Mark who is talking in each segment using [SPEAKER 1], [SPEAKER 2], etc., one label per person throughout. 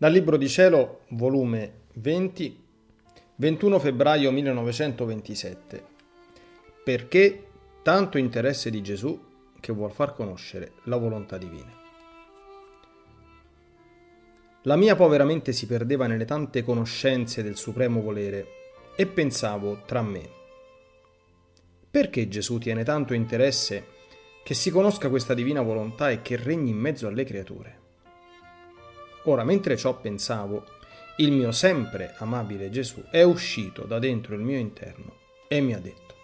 [SPEAKER 1] Dal Libro di Cielo, volume 20, 21 febbraio 1927. Perché tanto interesse di Gesù che vuol far conoscere la volontà divina. La mia povera mente si perdeva nelle tante conoscenze del supremo volere e pensavo tra me. Perché Gesù tiene tanto interesse che si conosca questa divina volontà e che regni in mezzo alle creature? Ora, mentre ciò pensavo, il mio sempre amabile Gesù è uscito da dentro il mio interno e mi ha detto,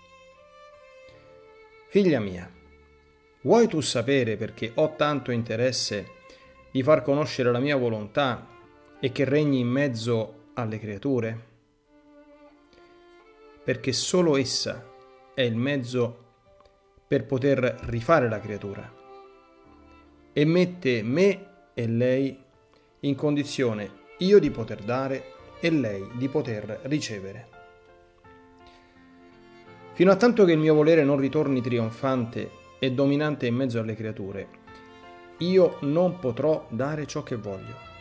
[SPEAKER 1] Figlia mia, vuoi tu sapere perché ho tanto interesse di far conoscere la mia volontà e che regni in mezzo alle creature? Perché solo essa è il mezzo per poter rifare la creatura e mette me e lei in condizione io di poter dare e lei di poter ricevere. Fino a tanto che il mio volere non ritorni trionfante e dominante in mezzo alle creature, io non potrò dare ciò che voglio.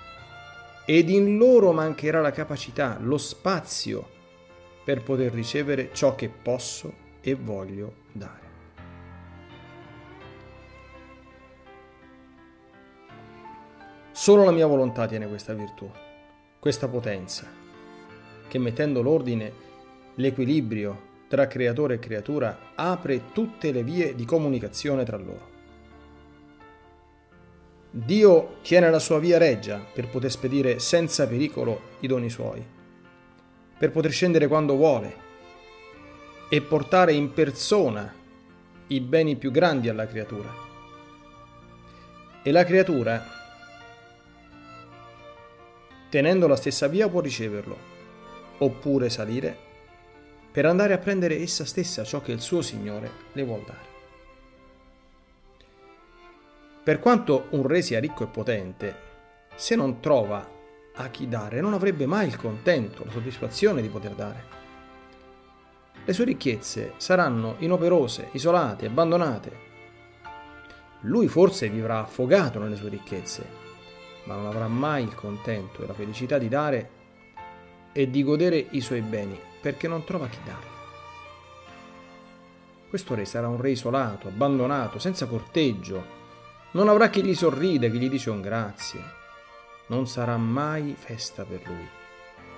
[SPEAKER 1] Ed in loro mancherà la capacità, lo spazio per poter ricevere ciò che posso e voglio dare. Solo la mia volontà tiene questa virtù, questa potenza, che mettendo l'ordine, l'equilibrio tra creatore e creatura apre tutte le vie di comunicazione tra loro. Dio tiene la sua via reggia per poter spedire senza pericolo i doni suoi, per poter scendere quando vuole e portare in persona i beni più grandi alla creatura. E la creatura tenendo la stessa via può riceverlo, oppure salire per andare a prendere essa stessa ciò che il suo Signore le vuol dare. Per quanto un re sia ricco e potente, se non trova a chi dare, non avrebbe mai il contento, la soddisfazione di poter dare. Le sue ricchezze saranno inoperose, isolate, abbandonate. Lui forse vivrà affogato nelle sue ricchezze, ma non avrà mai il contento e la felicità di dare e di godere i suoi beni, perché non trova chi darli. Questo re sarà un re isolato, abbandonato, senza corteggio, non avrà chi gli sorride, chi gli dice un grazie. Non sarà mai festa per lui,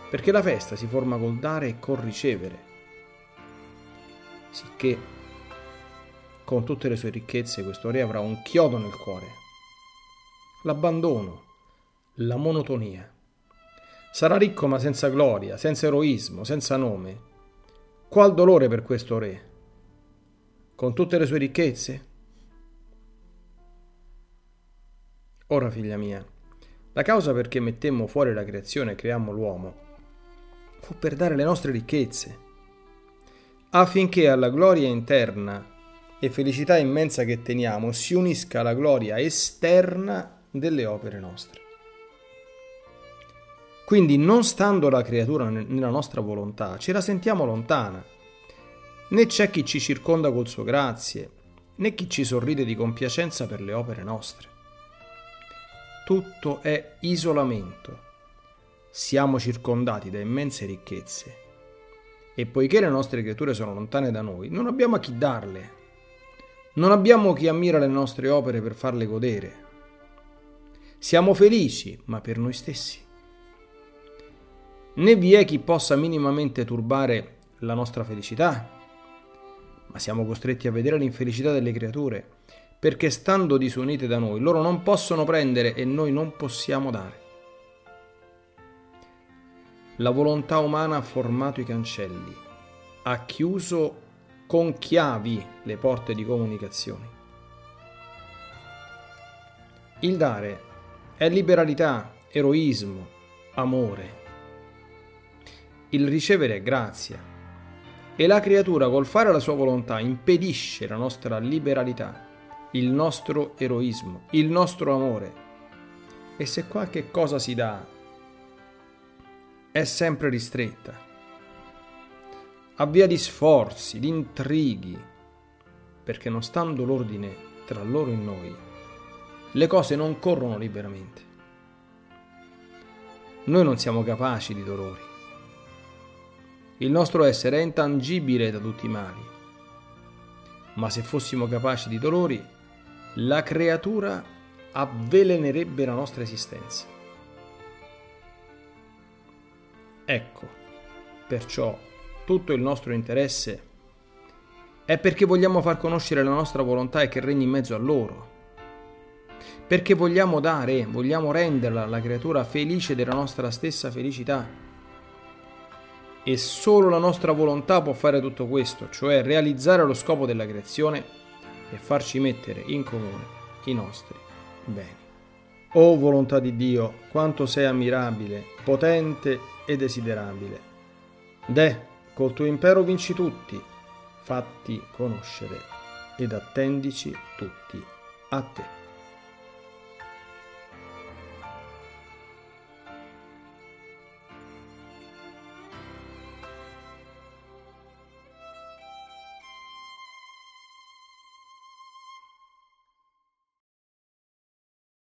[SPEAKER 1] perché la festa si forma col dare e col ricevere. Sicché, con tutte le sue ricchezze, questo re avrà un chiodo nel cuore, l'abbandono, la monotonia. Sarà ricco ma senza gloria, senza eroismo, senza nome. Qual dolore per questo re? Con tutte le sue ricchezze? Ora, figlia mia, la causa perché mettemmo fuori la creazione e creammo l'uomo fu per dare le nostre ricchezze, affinché alla gloria interna e felicità immensa che teniamo si unisca la gloria esterna delle opere nostre. Quindi non stando la creatura nella nostra volontà, ce la sentiamo lontana. Né c'è chi ci circonda col suo grazie, né chi ci sorride di compiacenza per le opere nostre. Tutto è isolamento. Siamo circondati da immense ricchezze e poiché le nostre creature sono lontane da noi, non abbiamo a chi darle. Non abbiamo chi ammira le nostre opere per farle godere. Siamo felici, ma per noi stessi né vi è chi possa minimamente turbare la nostra felicità, ma siamo costretti a vedere l'infelicità delle creature, perché stando disunite da noi, loro non possono prendere e noi non possiamo dare. La volontà umana ha formato i cancelli, ha chiuso con chiavi le porte di comunicazione. Il dare è liberalità, eroismo, amore il ricevere è grazia. E la creatura col fare la sua volontà impedisce la nostra liberalità, il nostro eroismo, il nostro amore. E se qualche cosa si dà, è sempre ristretta. Avvia di sforzi, di intrighi, perché non stando l'ordine tra loro e noi, le cose non corrono liberamente. Noi non siamo capaci di dolori. Il nostro essere è intangibile da tutti i mali. Ma se fossimo capaci di dolori, la creatura avvelenerebbe la nostra esistenza. Ecco, perciò tutto il nostro interesse è perché vogliamo far conoscere la nostra volontà e che regni in mezzo a loro. Perché vogliamo dare, vogliamo renderla la creatura felice della nostra stessa felicità. E solo la nostra volontà può fare tutto questo, cioè realizzare lo scopo della creazione e farci mettere in comune i nostri beni. O volontà di Dio, quanto sei ammirabile, potente e desiderabile. De, col tuo impero vinci tutti, fatti conoscere ed attendici tutti a te.